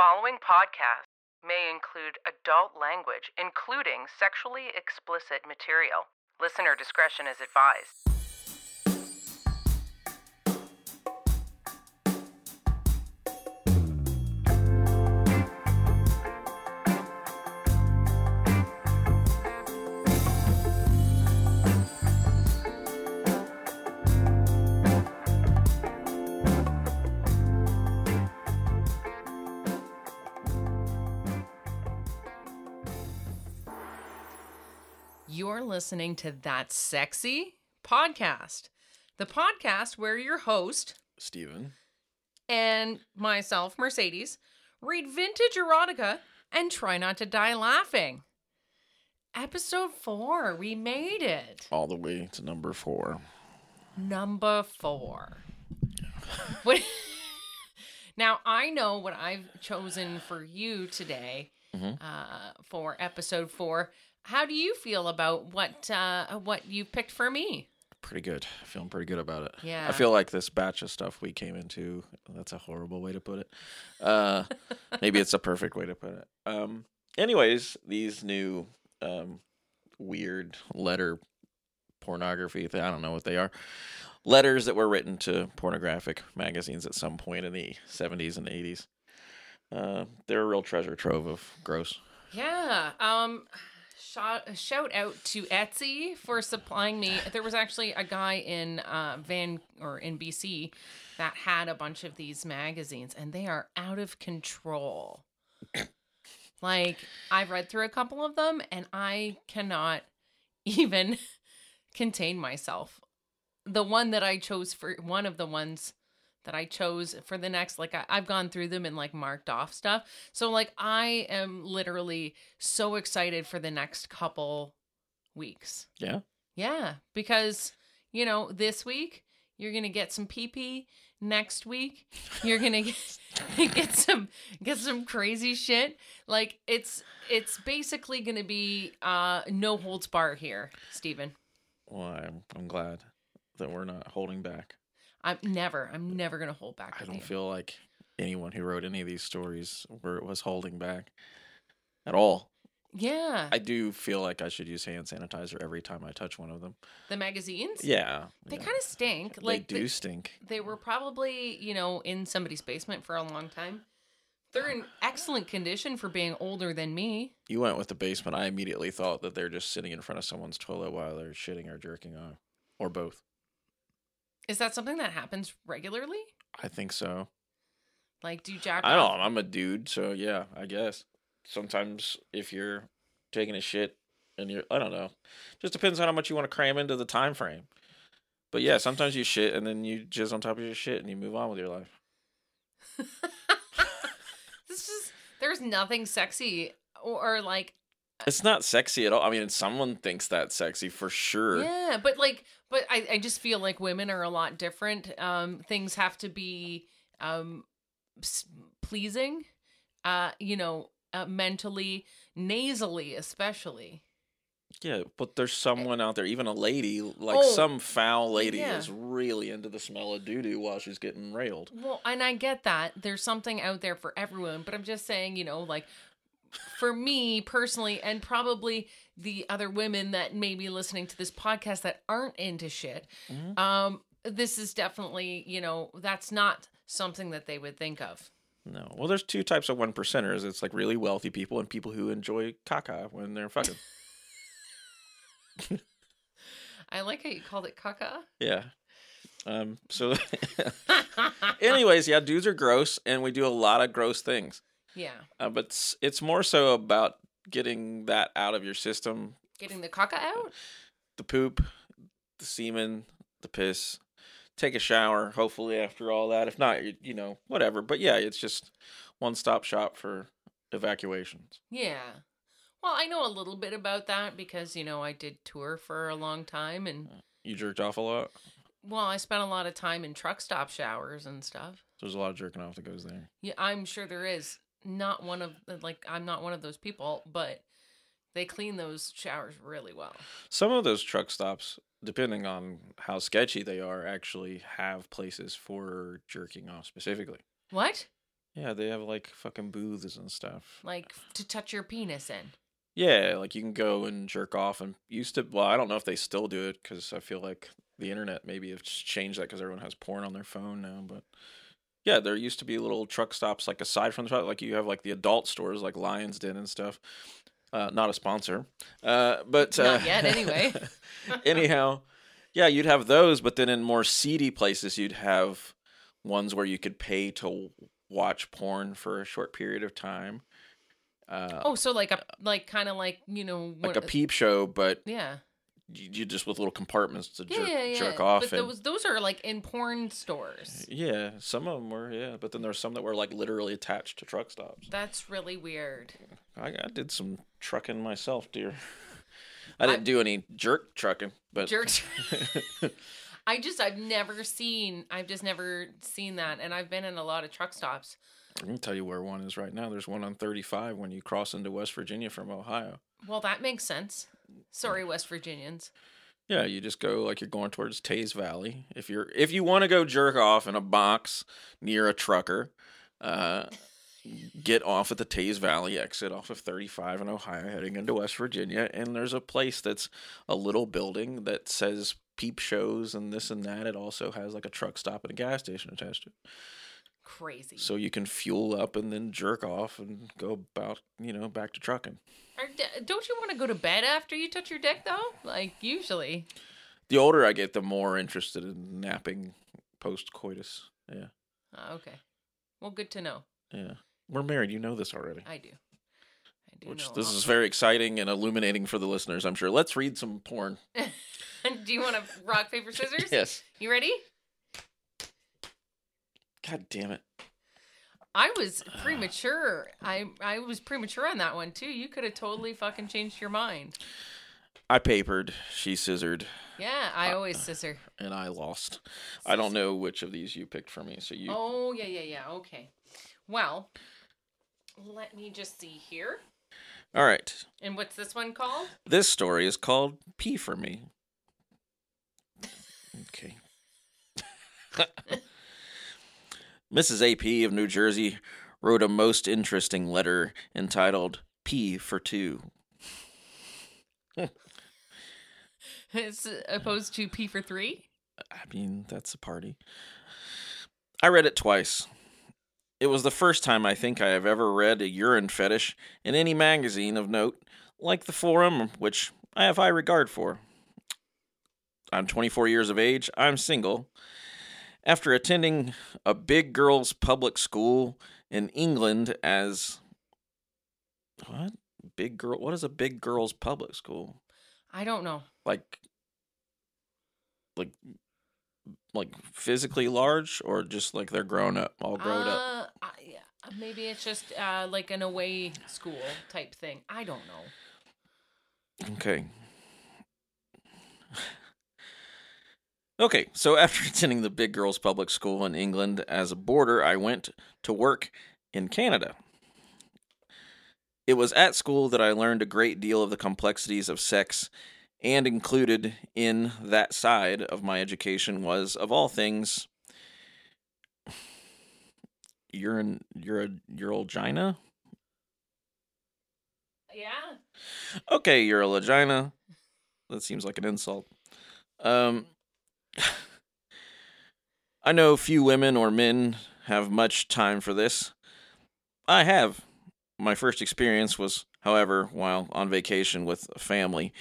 following podcast may include adult language, including sexually explicit material. Listener discretion is advised. Listening to That Sexy Podcast, the podcast where your host Steven. and myself, Mercedes, read vintage erotica and try not to die laughing. Episode four, we made it. All the way to number four. Number four. What- now, I know what I've chosen for you today Mhm. uh, for episode four. How do you feel about what uh, what you picked for me? Pretty good. Feeling pretty good about it. Yeah. I feel like this batch of stuff we came into, that's a horrible way to put it. Uh, maybe it's a perfect way to put it. Um, anyways, these new um, weird letter pornography, th- I don't know what they are. Letters that were written to pornographic magazines at some point in the 70s and 80s. Uh, they're a real treasure trove of gross. Yeah. Um shout, out to Etsy for supplying me. There was actually a guy in uh Van or in BC that had a bunch of these magazines and they are out of control. like I've read through a couple of them and I cannot even contain myself. The one that I chose for one of the ones that I chose for the next like I, I've gone through them and like marked off stuff. So like I am literally so excited for the next couple weeks. Yeah. Yeah, because you know, this week you're going to get some PP, next week you're going to get, get some get some crazy shit. Like it's it's basically going to be uh no holds bar here, Stephen. Well, I'm, I'm glad that we're not holding back. I'm never I'm never going to hold back I don't you. feel like anyone who wrote any of these stories were was holding back at all. yeah. I do feel like I should use hand sanitizer every time I touch one of them. the magazines? Yeah, They yeah. kind of stink. Like they do they- stink. They were probably, you know, in somebody's basement for a long time. They're in excellent condition for being older than me. You went with the basement. I immediately thought that they're just sitting in front of someone's toilet while they're shitting or jerking off, or both. Is that something that happens regularly? I think so. Like, do you jack I don't. off? I'm a dude, so yeah, I guess. Sometimes if you're taking a shit and you're, I don't know, just depends on how much you want to cram into the time frame. But yeah, sometimes you shit and then you jizz on top of your shit and you move on with your life. this is there's nothing sexy or, or like It's not sexy at all. I mean, someone thinks that's sexy for sure. yeah, but like but I, I just feel like women are a lot different. Um things have to be um pleasing uh you know uh, mentally nasally especially. Yeah, but there's someone out there, even a lady, like Oh, some foul lady, yeah. is really into the smell of doo doo while she's getting railed. Well, and I get that. There's something out there for everyone, but I'm just saying, you know, like for me personally, and probably the other women that may be listening to this podcast that aren't into shit, Mhm. um, this is definitely, you know, that's not something that they would think of. No. Well, there's two types of one percenters. It's like really wealthy people and people who enjoy caca when they're fucking. I like how you called it caca. yeah. Um. So, anyways, yeah, dudes are gross, and we do a lot of gross things. Yeah, Uh, but it's, it's more so about getting that out of your system. getting the caca out. The poop, the semen, the piss. Take a shower. Hopefully, after all that. If not, you, you know, whatever. But yeah, it's just one stop shop for evacuations. Yeah. Well, I know a little bit about that because, you know, I did tour for a long time and You jerked off a lot. well, I spent a lot of time in truck stop showers and stuff. There's a lot of jerking off that goes there. Yeah, I'm sure there is. Not one of like I'm not one of those people, but they clean those showers really well. Some of those truck stops, depending on how sketchy they are, actually have places for jerking off specifically. What? Yeah, they have like fucking booths and stuff. Like to touch your penis in. Yeah, like you can go and jerk off and used to. Well, I don't know if they still do it because I feel like the internet maybe has changed that because everyone has porn on their phone now. But yeah, there used to be little truck stops like aside from the truck, like you have like the adult stores like Lions Den and stuff. Uh, not a sponsor, uh, but uh, Not yet, anyway. anyhow, yeah, you'd have those, but then in more seedy places, you'd have ones where you could pay to watch porn for a short period of time. Uh, Oh, so like a like kind of like you know like what- a peep show, but Yeah. You, just with little compartments to Yeah, jerk, yeah, yeah. jerk off. But and, those those are like in porn stores. yeah, some of them were, yeah, but then there's some that were like literally attached to truck stops. That's really weird. I, I did some trucking myself, dear. I didn't do any jerk trucking, but Jerk. I just I've never seen I've just never seen that and I've been in a lot of truck stops. I can tell you where one is right now. There's one on 35 when you cross into West Virginia from Ohio. Well, that makes sense. Sorry, West Virginians. Yeah, you just go like you're going towards Teays Valley. If you're if you want to go jerk off in a box near a trucker, uh, get off at the Teays Valley exit off of 35 in Ohio, heading into West Virginia, and there's a place that's a little building that says peep shows and this and that. It also has like a truck stop and a gas station attached to it, Crazy. so you can fuel up and then jerk off and go about you know back to trucking. Don't you want to go to bed after you touch your dick though? Like usually. The older I get, the more interested in napping post coitus. Yeah, Oh, okay. Well, good to know. yeah. We're married. You know this already. I do. I do Which this is very exciting and illuminating for the listeners, I'm sure. Let's read some porn. do you want to rock paper scissors? Yes. You ready? God damn it. I was premature. I I was premature on that one too. You could have totally fucking changed your mind. I papered, she scissored, Yeah, I always scissor. and I lost. I don't know which of these you picked for me, so you. Oh yeah yeah yeah. Okay. Well, let me just see here. All right. And what's this one called? This story is called P for Me. Okay. Mrs. AP of New Jersey wrote a most interesting letter entitled P for Two. As opposed to P for three. I mean, that's a party. I read it twice. It was the first time I think I have ever read a urine fetish in any magazine of note, like the Forum, which I have high regard for. I'm 24 years of age, I'm single. After attending a big girls' public school in England as. What? Big girl? What is a big girls' public school? I don't know. like like like physically large or just like they're grown up all grown up Uh, I, maybe it's just uh, like an away school type thing. I don't know. okay okay so after attending the big girls public school in england as a boarder i went to work in canada. It was at school that i learned a great deal of the complexities of sex and included in that side of my education was of all things urine you're a urolgina Yeah. okay you're a vagina that seems like an insult. Um i know few women or men have much time for this. I have. My first experience was however while on vacation with a family.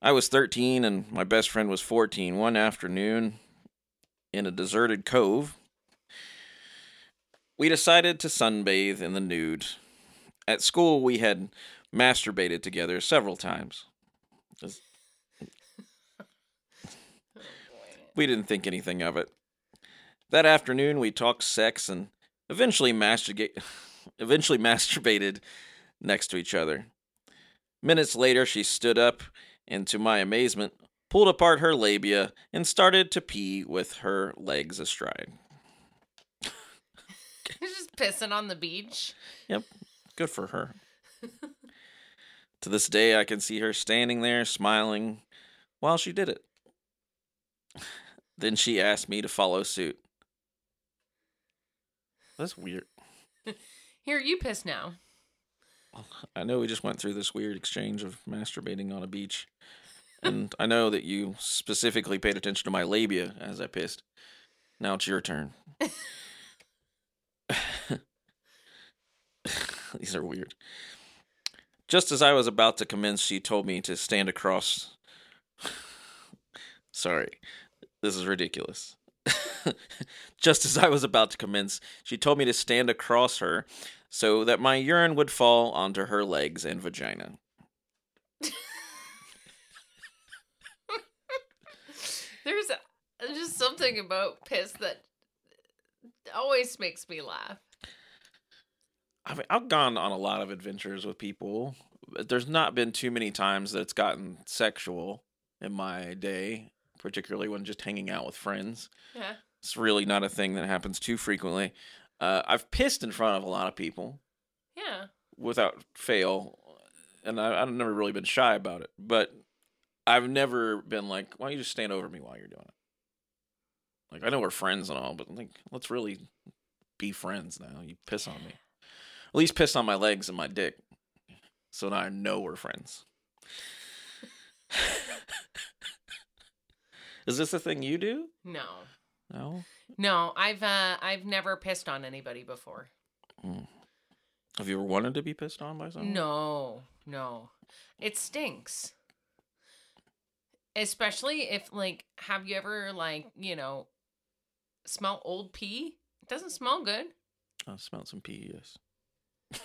I was 13 and my best friend was 14 one afternoon in a deserted cove we decided to sunbathe in the nude. At school we had masturbated together several times we didn't think anything of it that afternoon we talked sex and eventually masturbate eventually masturbated next to each other minutes later she stood up and to my amazement pulled apart her labia and started to pee with her legs astride just pissing on the beach. Yep. Good for her. to this day, I can see her standing there smiling while she did it. Then she asked me to follow suit. That's weird. Here, you piss now. I know we just went through this weird exchange of masturbating on a beach. And I know that you specifically paid attention to my labia as I pissed. Now it's your turn. These are weird. Just as I was about to commence, she told me to stand across. Sorry, this is ridiculous. Just as I was about to commence, she told me to stand across her so that my urine would fall onto her legs and vagina. There's just something about piss that always makes me laugh. I've, I've gone on a lot of adventures with people. But there's not been too many times that it's gotten sexual in my day, particularly when just hanging out with friends. Yeah. It's really not a thing that happens too frequently. Uh, I've pissed in front of a lot of people Yeah. without fail, and I, I've never really been shy about it. But I've never been like, "Why don't you just stand over me while you're doing it?" Like I know we're friends and all, but like, let's really be friends now. You piss on me, at least piss on my legs and my dick, so now I know we're friends. Is this a thing you do? No. No. No, I've uh I've never pissed on anybody before. Have you ever wanted to be pissed on by someone? No, no. It stinks. Especially if like have you ever like, you know, smell old pee? It doesn't smell good. I smelled some pee, yes.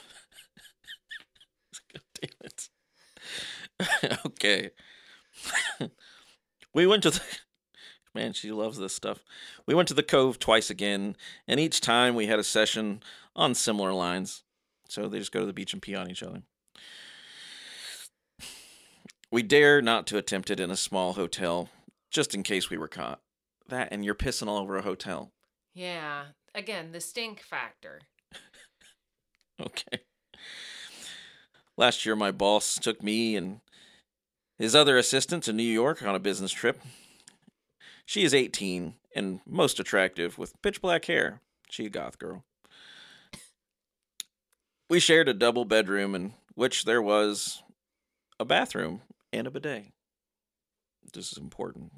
God damn it. okay. we went to the. Man, she loves this stuff. We went to the Cove twice again, and each time we had a session on similar lines. So they just go to the beach and pee on each other. We dare not to attempt it in a small hotel, just in case we were caught. That and you're pissing all over a hotel. Yeah. Again, the stink factor. Okay. Last year, my boss took me and his other assistant to New York on a business trip. She is 18 and most attractive with pitch black hair. She a goth girl. We shared a double bedroom in which there was a bathroom and a bidet. This is important.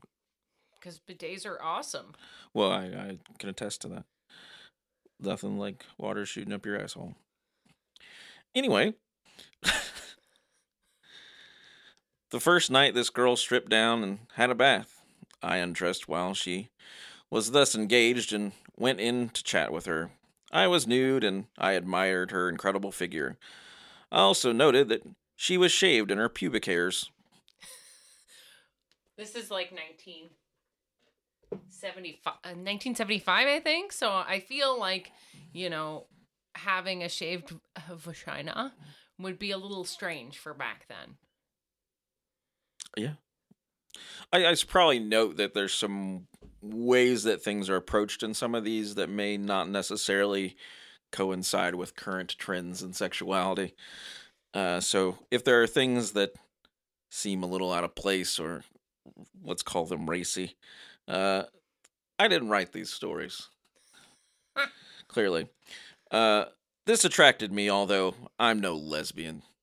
Because bidets are awesome. Well, I, I can attest to that. Nothing like water shooting up your asshole. Anyway, the first night this girl stripped down and had a bath. I undressed while she was thus engaged and went in to chat with her. I was nude and I admired her incredible figure. I also noted that she was shaved in her pubic hairs. This is like 1975, uh, 1975, I think. So I feel like, you know, having a shaved vagina would be a little strange for back then. Yeah. I, I should probably note that there's some ways that things are approached in some of these that may not necessarily coincide with current trends in sexuality. Uh, so if there are things that seem a little out of place or let's call them racy, uh, I didn't write these stories. Clearly. Uh, this attracted me, although I'm no lesbian.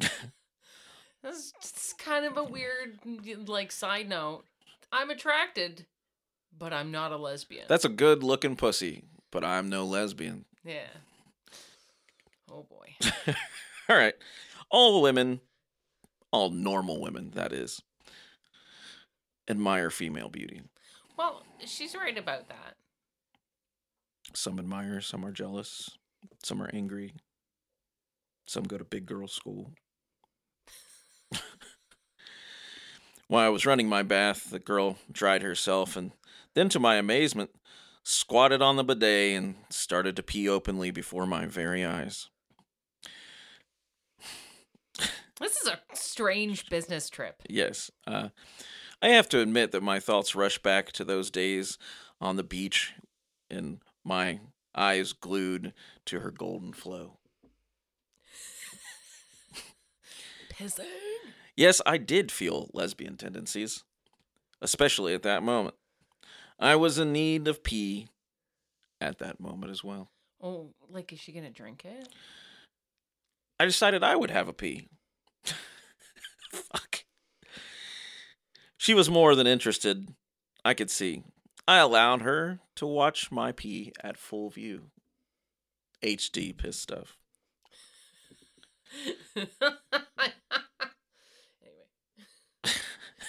That's just kind of a weird, like, side note. I'm attracted, but I'm not a lesbian. That's a good looking pussy, but I'm no lesbian. yeah. Oh boy. all right. All women, all normal women, that is, admire female beauty. Well, she's right about that. Some admire, some are jealous, some are angry, some go to big girl school. While I was running my bath, the girl dried herself and then, to my amazement, squatted on the bidet and started to pee openly before my very eyes. This is a strange business trip. Yes. Uh, I have to admit that my thoughts rush back to those days on the beach and my eyes glued to her golden flow. Pissing. Yes, I did feel lesbian tendencies, especially at that moment. I was in need of pee, at that moment as well. Oh, like is she gonna drink it? I decided I would have a pee. Fuck. She was more than interested. I could see. I allowed her to watch my pee at full view. HD piss stuff.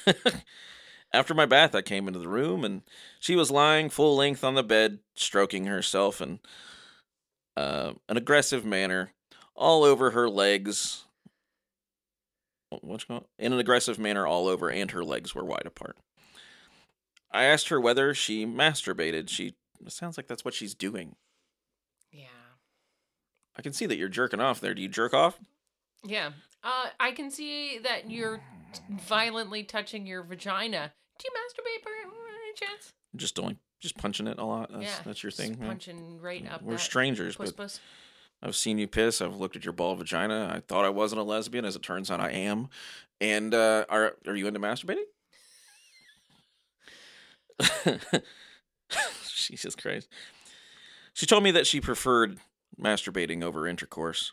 After my bath, I came into the room and she was lying full length on the bed, stroking herself in uh, an aggressive manner, all over her legs. What's going? In an aggressive manner, all over, and her legs were wide apart. I asked her whether she masturbated. She it sounds like that's what she's doing. Yeah. I can see that you're jerking off there. Do you jerk off? Yeah. Uh, I can see that you're violently touching your vagina. Do you masturbate by any chance? Just doing, just punching it a lot. That's, yeah. that's your thing. yeah. Punching right up. We're strangers, puss but puss. I've seen you piss. I've looked at your ball vagina. I thought I wasn't a lesbian. As it turns out, I am. And uh, are are you into masturbating? Jesus Christ. She told me that she preferred masturbating over intercourse.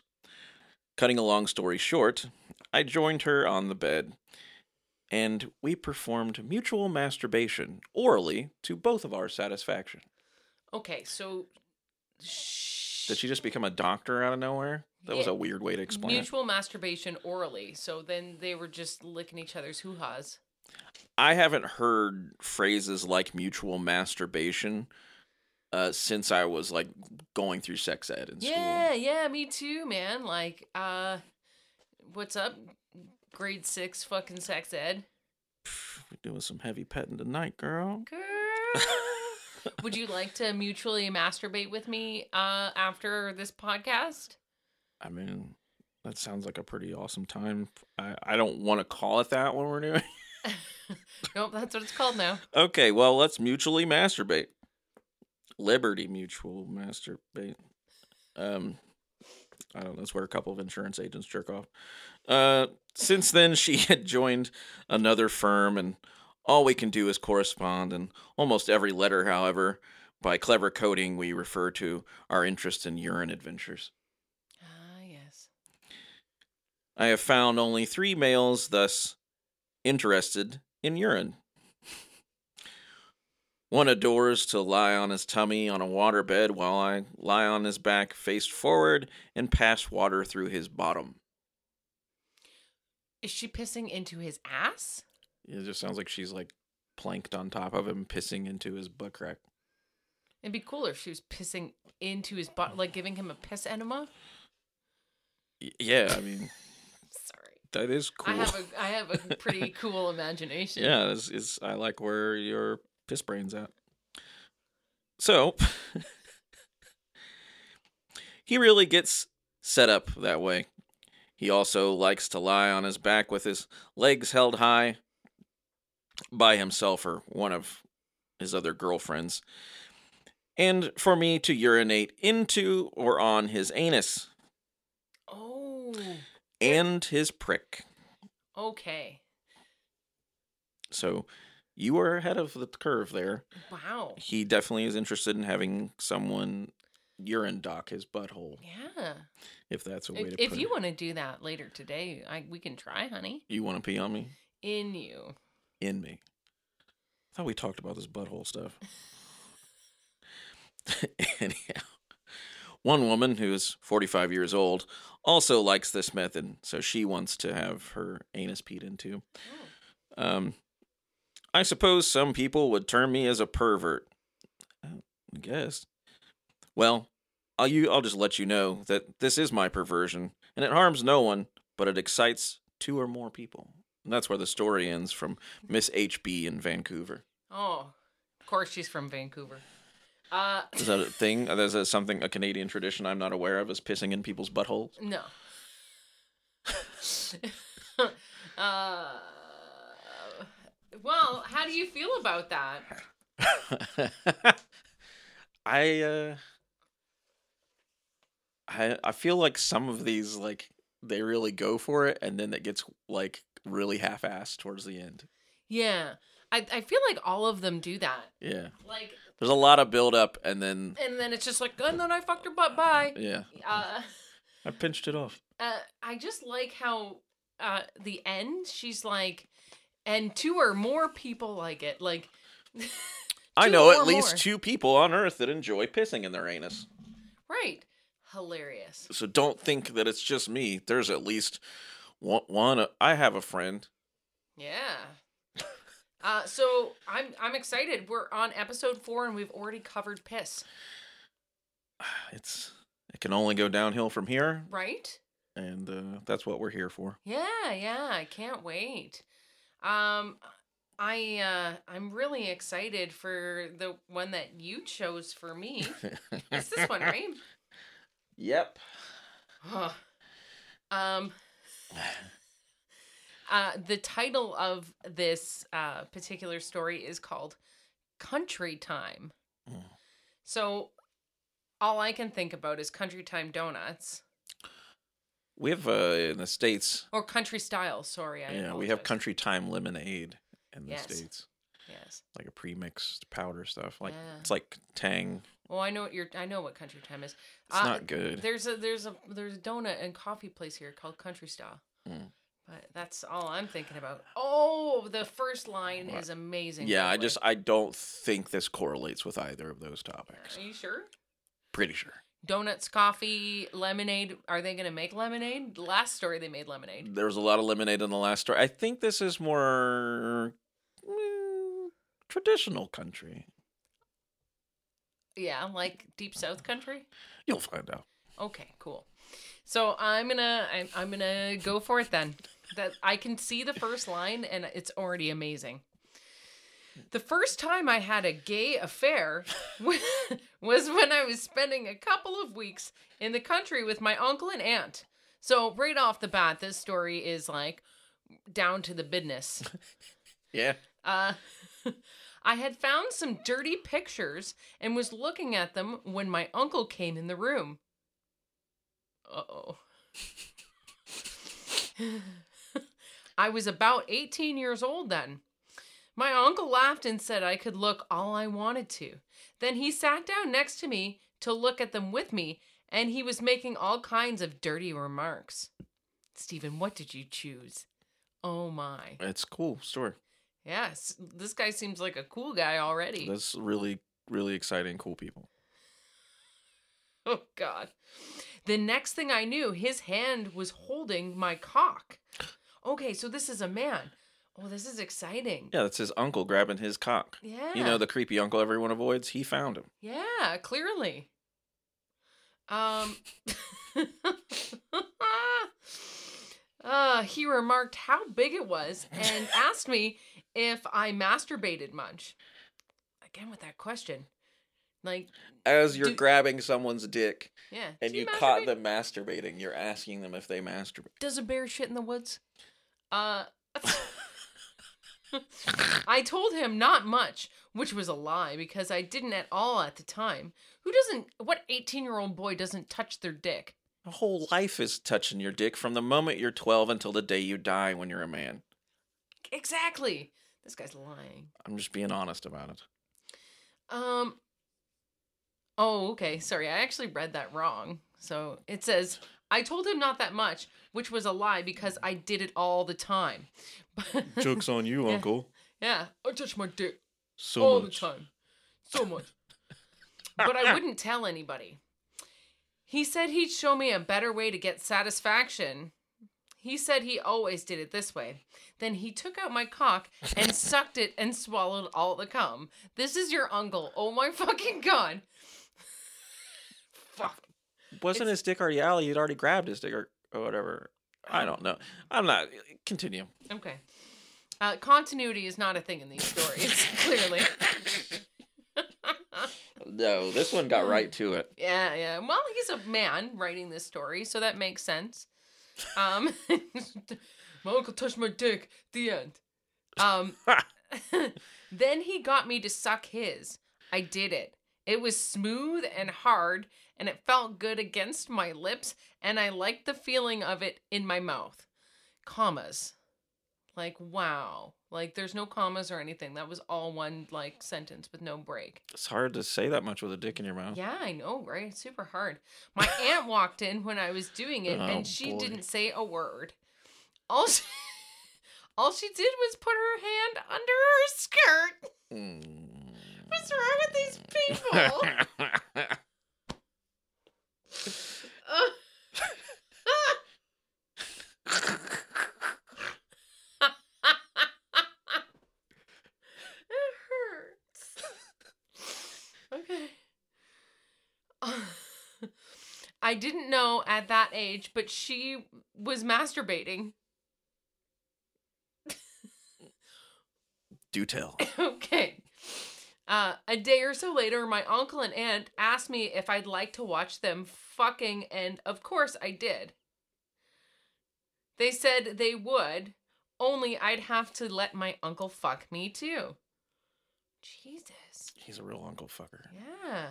Cutting a long story short, I joined her on the bed and we performed mutual masturbation orally to both of our satisfaction. Okay, so. Sh- Did she just become a doctor out of nowhere? That was a weird way to explain it. Mutual masturbation orally. So then they were just licking each other's hoo ha's. I haven't heard phrases like mutual masturbation uh, since I was like going through sex ed in school. Yeah, yeah, me too, man. Like, uh, what's up? Grade six fucking sex ed. We're doing some heavy petting tonight, girl. Girl. Would you like to mutually masturbate with me uh, after this podcast? I mean, that sounds like a pretty awesome time. I, I don't want to call it that when we're doing. Nope, that's what it's called now. okay, well, let's mutually masturbate. Liberty Mutual masturbate. Um, I don't know. That's where a couple of insurance agents jerk off. Uh, since then, she had joined another firm, and all we can do is correspond. And almost every letter, however, by clever coding, we refer to our interest in urine adventures. Ah, yes. I have found only three males thus interested in urine. One adores to lie on his tummy on a waterbed while I lie on his back faced forward and pass water through his bottom. Is she pissing into his ass? It just sounds like she's like planked on top of him, pissing into his butt crack. It'd be cooler if she was pissing into his butt, like giving him a piss enema. Y- Yeah, I mean Sorry. that is cool. I have a I have a pretty cool imagination. Yeah, is is I like where your piss brain's out. So he really gets set up that way. He also likes to lie on his back with his legs held high by himself or one of his other girlfriends. And for me to urinate into or on his anus Oh. and his prick. Okay. So you are ahead of the curve there. Wow. he definitely is interested in having someone urine dock his butthole, Yeah. if that's a way If, to if you want to do that later today, I we can try, honey. You want to pee on me? In you. In me. I thought we talked about this butthole stuff. Anyhow, one woman who is 45 years old also likes this method, so she wants to have her anus peed into. Um, I suppose some people would term me as a pervert. I guess. Well, I'll you I'll just let you know that this is my perversion, and it harms no one, but it excites two or more people. And that's where the story ends from Miss HB in Vancouver. Oh, of course she's from Vancouver. Uh, Is that a thing? Is that something a Canadian tradition I'm not aware of? Is pissing in people's buttholes? no. uh, well, how do you feel about that? I uh I I feel like some of these like they really go for it and then it gets like really half assed towards the end. Yeah, I I feel like all of them do that. Yeah. Like There's a lot of build up, and then and then it's just like, and then I fucked her butt. Bye. yeah, Uh, I pinched it off. uh, I just like how uh, the end. She's like, and two or more people like it. Like, I know at least more. two people on Earth that enjoy pissing in their anus. right, hilarious. So don't think that it's just me. There's at least one. one I have a friend. Yeah. Uh, so I'm I'm excited. We're on episode four and we've already covered piss, It's it can only go downhill from here, right? and uh, that's what we're here for. Yeah, yeah, I can't wait. Um I uh I'm really excited for the one that you chose for me. It's this one, right? Yep. Huh. Um uh the title of this uh particular story is called Country Time. Mm. So all I can think about is Country Time donuts We have uh, in the states. or country style, sorry. I yeah, we have country time lemonade in the Yes. states, Yes. like a pre-mixed powder stuff. Like Yeah. it's like Tang. Well, I know what you're I know what Country Time is. It's Uh, not good. There's a there's a there's a donut and coffee place here called Country Style. Mm. But that's all I'm thinking about. Oh, the first line What? is amazing. Yeah, I way. just I don't think this correlates with either of those topics. Are you sure? Pretty sure. Donuts, coffee, lemonade. Are they gonna make lemonade? Last story they made lemonade. There was a lot of lemonade in the last story. I think this is more mm, traditional country. Yeah, like deep south country. You'll find out. Okay, cool. So I'm gonna I'm, I'm gonna go for it then. That I can see the first line and it's already amazing. The first time I had a gay affair was when I was spending a couple of weeks in the country with my uncle and aunt. So right off the bat, this story is like down to the business. Yeah. Uh, I had found some dirty pictures and was looking at them when my uncle came in the room. Uh oh. I was about 18 years old then. My uncle laughed and said I could look all I wanted to. Then he sat down next to me to look at them with me, and he was making all kinds of dirty remarks. Stephen, what did you choose? Oh my. It's cool story. Yes, this guy seems like a cool guy already. That's really, really exciting, cool people. Oh God. The next thing I knew, his hand was holding my cock. Okay, so this is a man. Oh, this is exciting. Yeah, that's his uncle grabbing his cock. Yeah. You know, the creepy uncle everyone avoids? He found him. Yeah, clearly. Um uh, he remarked how big it was and asked me if I masturbated much. Again with that question. Like, As you're Do- grabbing someone's dick yeah. and do you, caught them masturbating, you're asking them if they masturbate. Does a bear shit in the woods? Uh I told him not much, which was a lie because I didn't at all at the time. Who doesn't what 18-year-old boy doesn't touch their dick? A whole life is touching your dick from the moment you're 12 until the day you die when you're a man. Exactly. This guy's lying. I'm just being honest about it. Um Oh, okay. Sorry. I actually read that wrong. So, it says I told him not that much, which was a lie because I did it all the time. Joke's on you, Yeah. Uncle. yeah, I touch my dick So all much. the time. So much. but I wouldn't tell anybody. He said he'd show me a better way to get satisfaction. He said he always did it this way. Then he took out my cock and sucked it and swallowed all the cum. This is your uncle. Oh my fucking god. Fuck. Wasn't his dick already out? He'd already grabbed his dick or, or whatever. I don't know. I'm not. Continue. Okay. Uh, continuity is not a thing in these stories, clearly. No, this one got right to it. Yeah, yeah. Well, he's a man writing this story, so that makes sense. Um, my uncle touched my dick. The end. Um, then he got me to suck his. I did it. It was smooth and hard, and it felt good against my lips, and I liked the feeling of it in my mouth. Commas. Like, wow. Like, there's no commas or anything. That was all one, like, sentence with no break. It's hard to say that much with a dick in your mouth. Yeah, I know, right? It's super hard. My aunt walked in when I was doing it, Oh, and she boy. didn't say a word. All she, all she did was put her hand under her skirt. Mm. What's wrong with these people? Ugh. it hurts. Okay. I didn't know at that age, but she was masturbating. Do tell. okay. Uh, a day or so later, my uncle and aunt asked me if I'd like to watch them fucking, and of course I did. They said they would, only I'd have to let my uncle fuck me too. Jesus. He's a real uncle fucker. Yeah.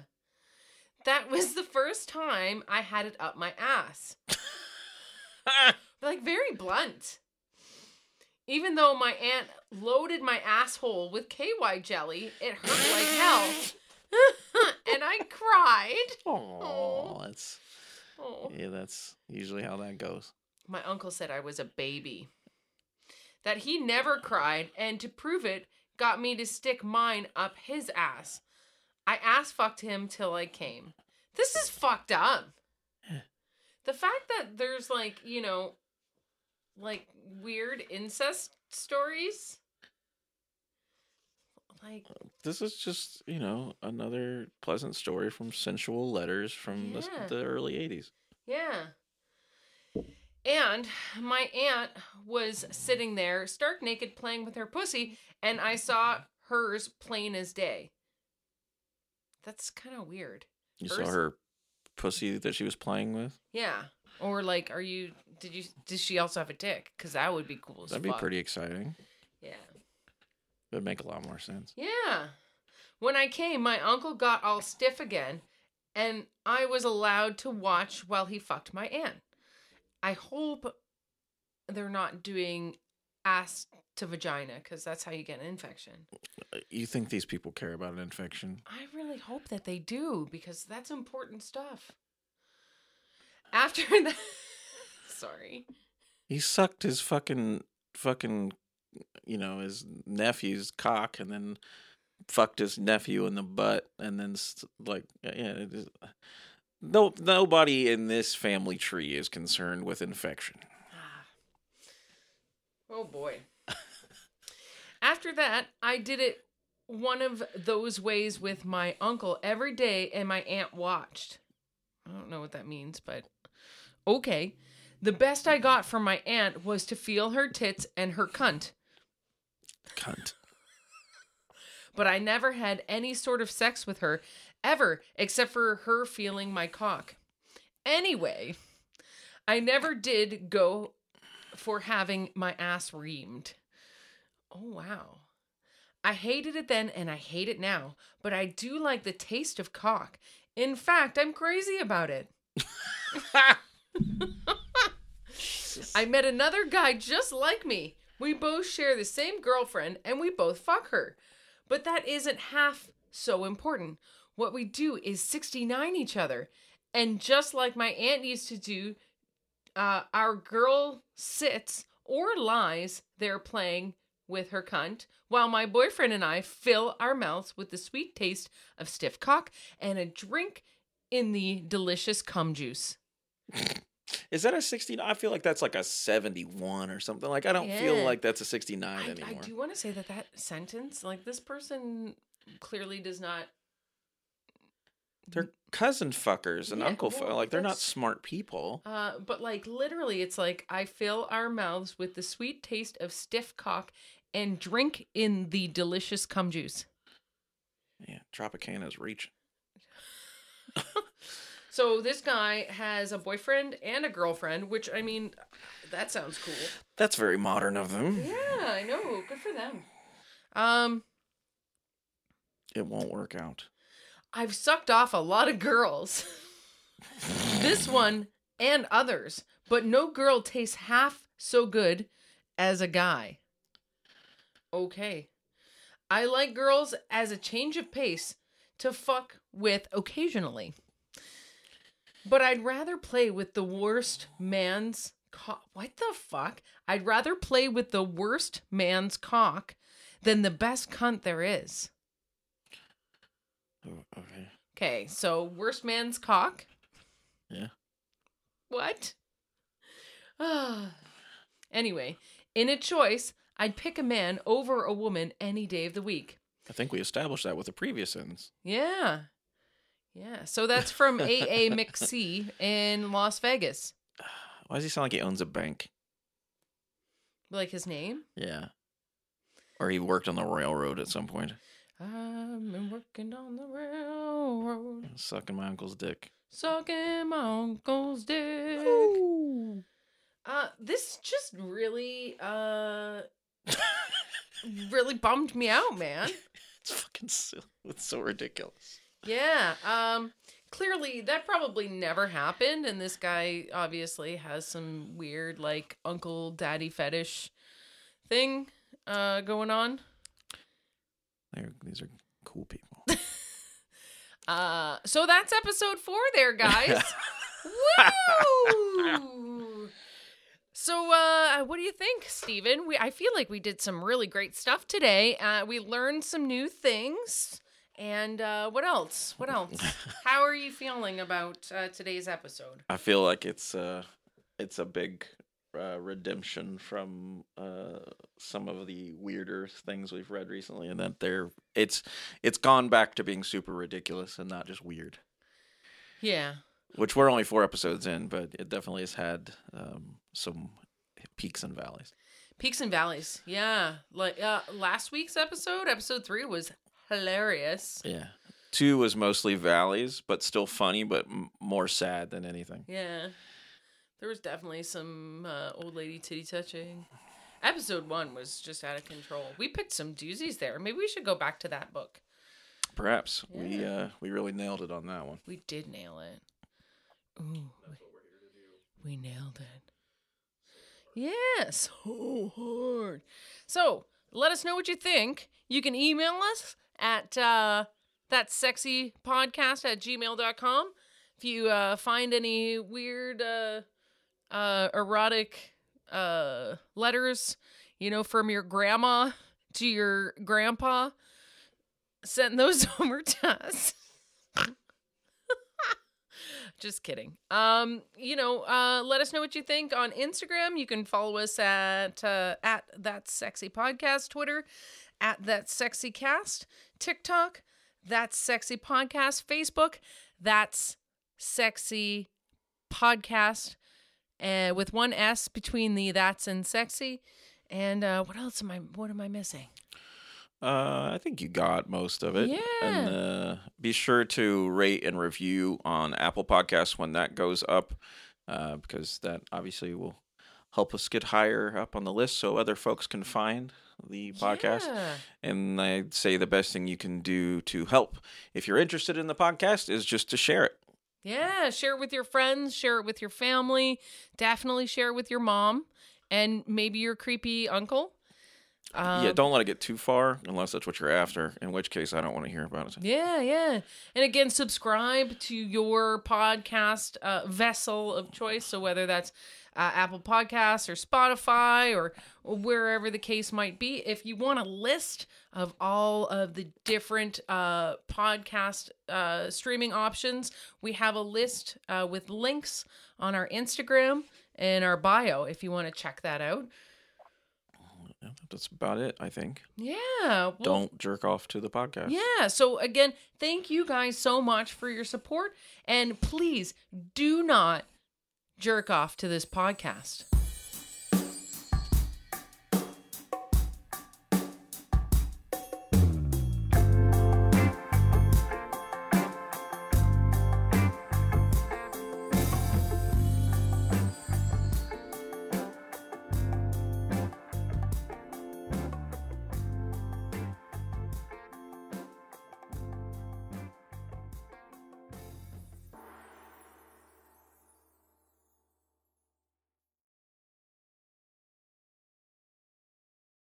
That was the first time I had it up my ass. like very blunt. Even though my aunt loaded my asshole with KY jelly, it hurt like hell. and I cried. Oh, that's Oh. yeah. That's usually how that goes. My uncle said I was a baby. That he never cried, and to prove it, got me to stick mine up his ass. I ass fucked him till I came. This is fucked up. Eh. The fact that there's like, you know, like weird incest stories. Like, This is just you know another pleasant story from sensual letters from the, the early '80s. Yeah. And my aunt was sitting there, stark naked, playing with her pussy, and I saw hers plain as day. That's kind of weird. You Hers- saw her pussy that she was playing with. Yeah. Or like, are you? Did you? Does she also have a dick? Because that would be cool. That'd be fuck. pretty exciting. Yeah. It would make a lot more sense. Yeah. When I came, my uncle got all stiff again, and I was allowed to watch while he fucked my aunt. I hope they're not doing ass to vagina because that's how you get an infection. You think these people care about an infection? I really hope that they do because that's important stuff. After that, sorry. He sucked his fucking fucking, you know, his nephew's cock, and then fucked his nephew in the butt, and then s- like, yeah, it is, no, nobody in this family tree is concerned with infection. Ah. Oh boy. After that, I did it one of those ways with my uncle every day, and my aunt watched. I don't know what that means, but okay. The best I got from my aunt was to feel her tits and her cunt, Cunt. but I never had any sort of sex with her ever, except for her feeling my cock. Anyway, I never did go for having my ass reamed. Oh, wow. I hated it then and I hate it now, but I do like the taste of cock. In fact, I'm crazy about it. I met another guy just like me. We both share the same girlfriend and we both fuck her. But that isn't half so important. What we do is 69 each other. And just like my aunt used to do, uh, our girl sits or lies there playing with her cunt, while my boyfriend and I fill our mouths with the sweet taste of stiff cock and a drink in the delicious cum juice. Is that a 69? I feel like that's like a 71 or something. Like, I don't feel like that's a 69 I, I anymore. do want to say that that sentence, like this person clearly does not. They're cousin fuckers and Yeah, uncle fu- well, Like, they're not smart people. Uh, but like literally, it's like I fill our mouths with the sweet taste of stiff cock and drink in the delicious cum juice. Yeah, Tropicana's reaching. So this guy has a boyfriend and a girlfriend, which I mean, that sounds cool. That's very modern of them. Yeah, I know. Good for them. Um, It won't work out. I've sucked off a lot of girls. this one and others, but no girl tastes half so good as a guy. Okay. I like girls as a change of pace to fuck with occasionally. But I'd rather play with the worst man's cock. What the fuck? I'd rather play with the worst man's cock than the best cunt there is. Oh, Okay. Okay, so worst man's cock. Yeah. What? Anyway, in a choice, I'd pick a man over a woman any day of the week. I think we established that with the previous sentence. Yeah. Yeah. So that's from AA McC in Las Vegas. Why does he sound like he owns a bank? Like his name? Yeah. Or he worked on the railroad at some point. I've been working on the railroad, Sucking my uncle's dick. sucking my uncle's dick. Uh, this just really, uh, really bummed me out, man. It's fucking so, it's so ridiculous. Yeah. Um, clearly that probably never happened, and this guy obviously has some weird, like, uncle daddy fetish thing, uh, going on. They're, these are cool people. Uh, so that's episode four there, guys. Woo! So, uh, what do you think, Steven? We I feel like we did some really great stuff today. Uh, we learned some new things. And uh, what else? What else? How are you feeling about uh, today's episode? I feel like it's uh it's a big uh, redemption from uh some of the weirder things we've read recently and that they're it's it's gone back to being super ridiculous and not just weird. Yeah. Which we're only 4 episodes in, but it definitely has had um some peaks and valleys. Peaks and valleys. Yeah. Like uh, last week's episode, episode three, was hilarious. Yeah. 2 was mostly valleys, but still funny but m- more sad than anything. Yeah. There was definitely some uh, old lady titty touching. Episode one was just out of control. We picked some doozies there. Maybe we should go back to that book. Perhaps we uh we really nailed it on that one. We did nail it. Ooh, we, we nailed it. Yeah, so hard. So let us know what you think. You can email us at uh, that sexy podcast at gmail.com. If you uh, find any weird uh, uh, erotic uh, letters, you know, from your grandma to your grandpa, send those over to us. Just kidding. Um, you know, uh, let us know what you think on Instagram. You can follow us at uh, at that sexy podcast, Twitter, at that sexy cast, TikTok, that's sexy podcast, Facebook, that's sexy podcast, uh, with one S between the that's and sexy. And uh, what else am I? What am I missing? Uh, I think you got most of it. And Yeah. uh, be sure to rate and review on Apple Podcasts when that goes up, uh, because that obviously will help us get higher up on the list so other folks can find the podcast. Yeah. And I'd say the best thing you can do to help, if you're interested in the podcast, is just to share it. Yeah, share it with your friends, share it with your family, definitely share it with your mom and maybe your creepy uncle. Um, yeah, don't let it get too far unless that's what you're after, in which case I don't want to hear about it. Yeah, yeah. And again, subscribe to your podcast uh, vessel of choice. So whether that's uh, Apple Podcasts or Spotify or, or wherever the case might be, if you want a list of all of the different uh, podcast uh, streaming options, we have a list uh, with links on our Instagram and our bio if you want to check that out. Yeah, That's about it, I think. Yeah. well- Don't jerk off to the podcast. Yeah. So again, thank you guys so much for your support. And please do not jerk off to this podcast.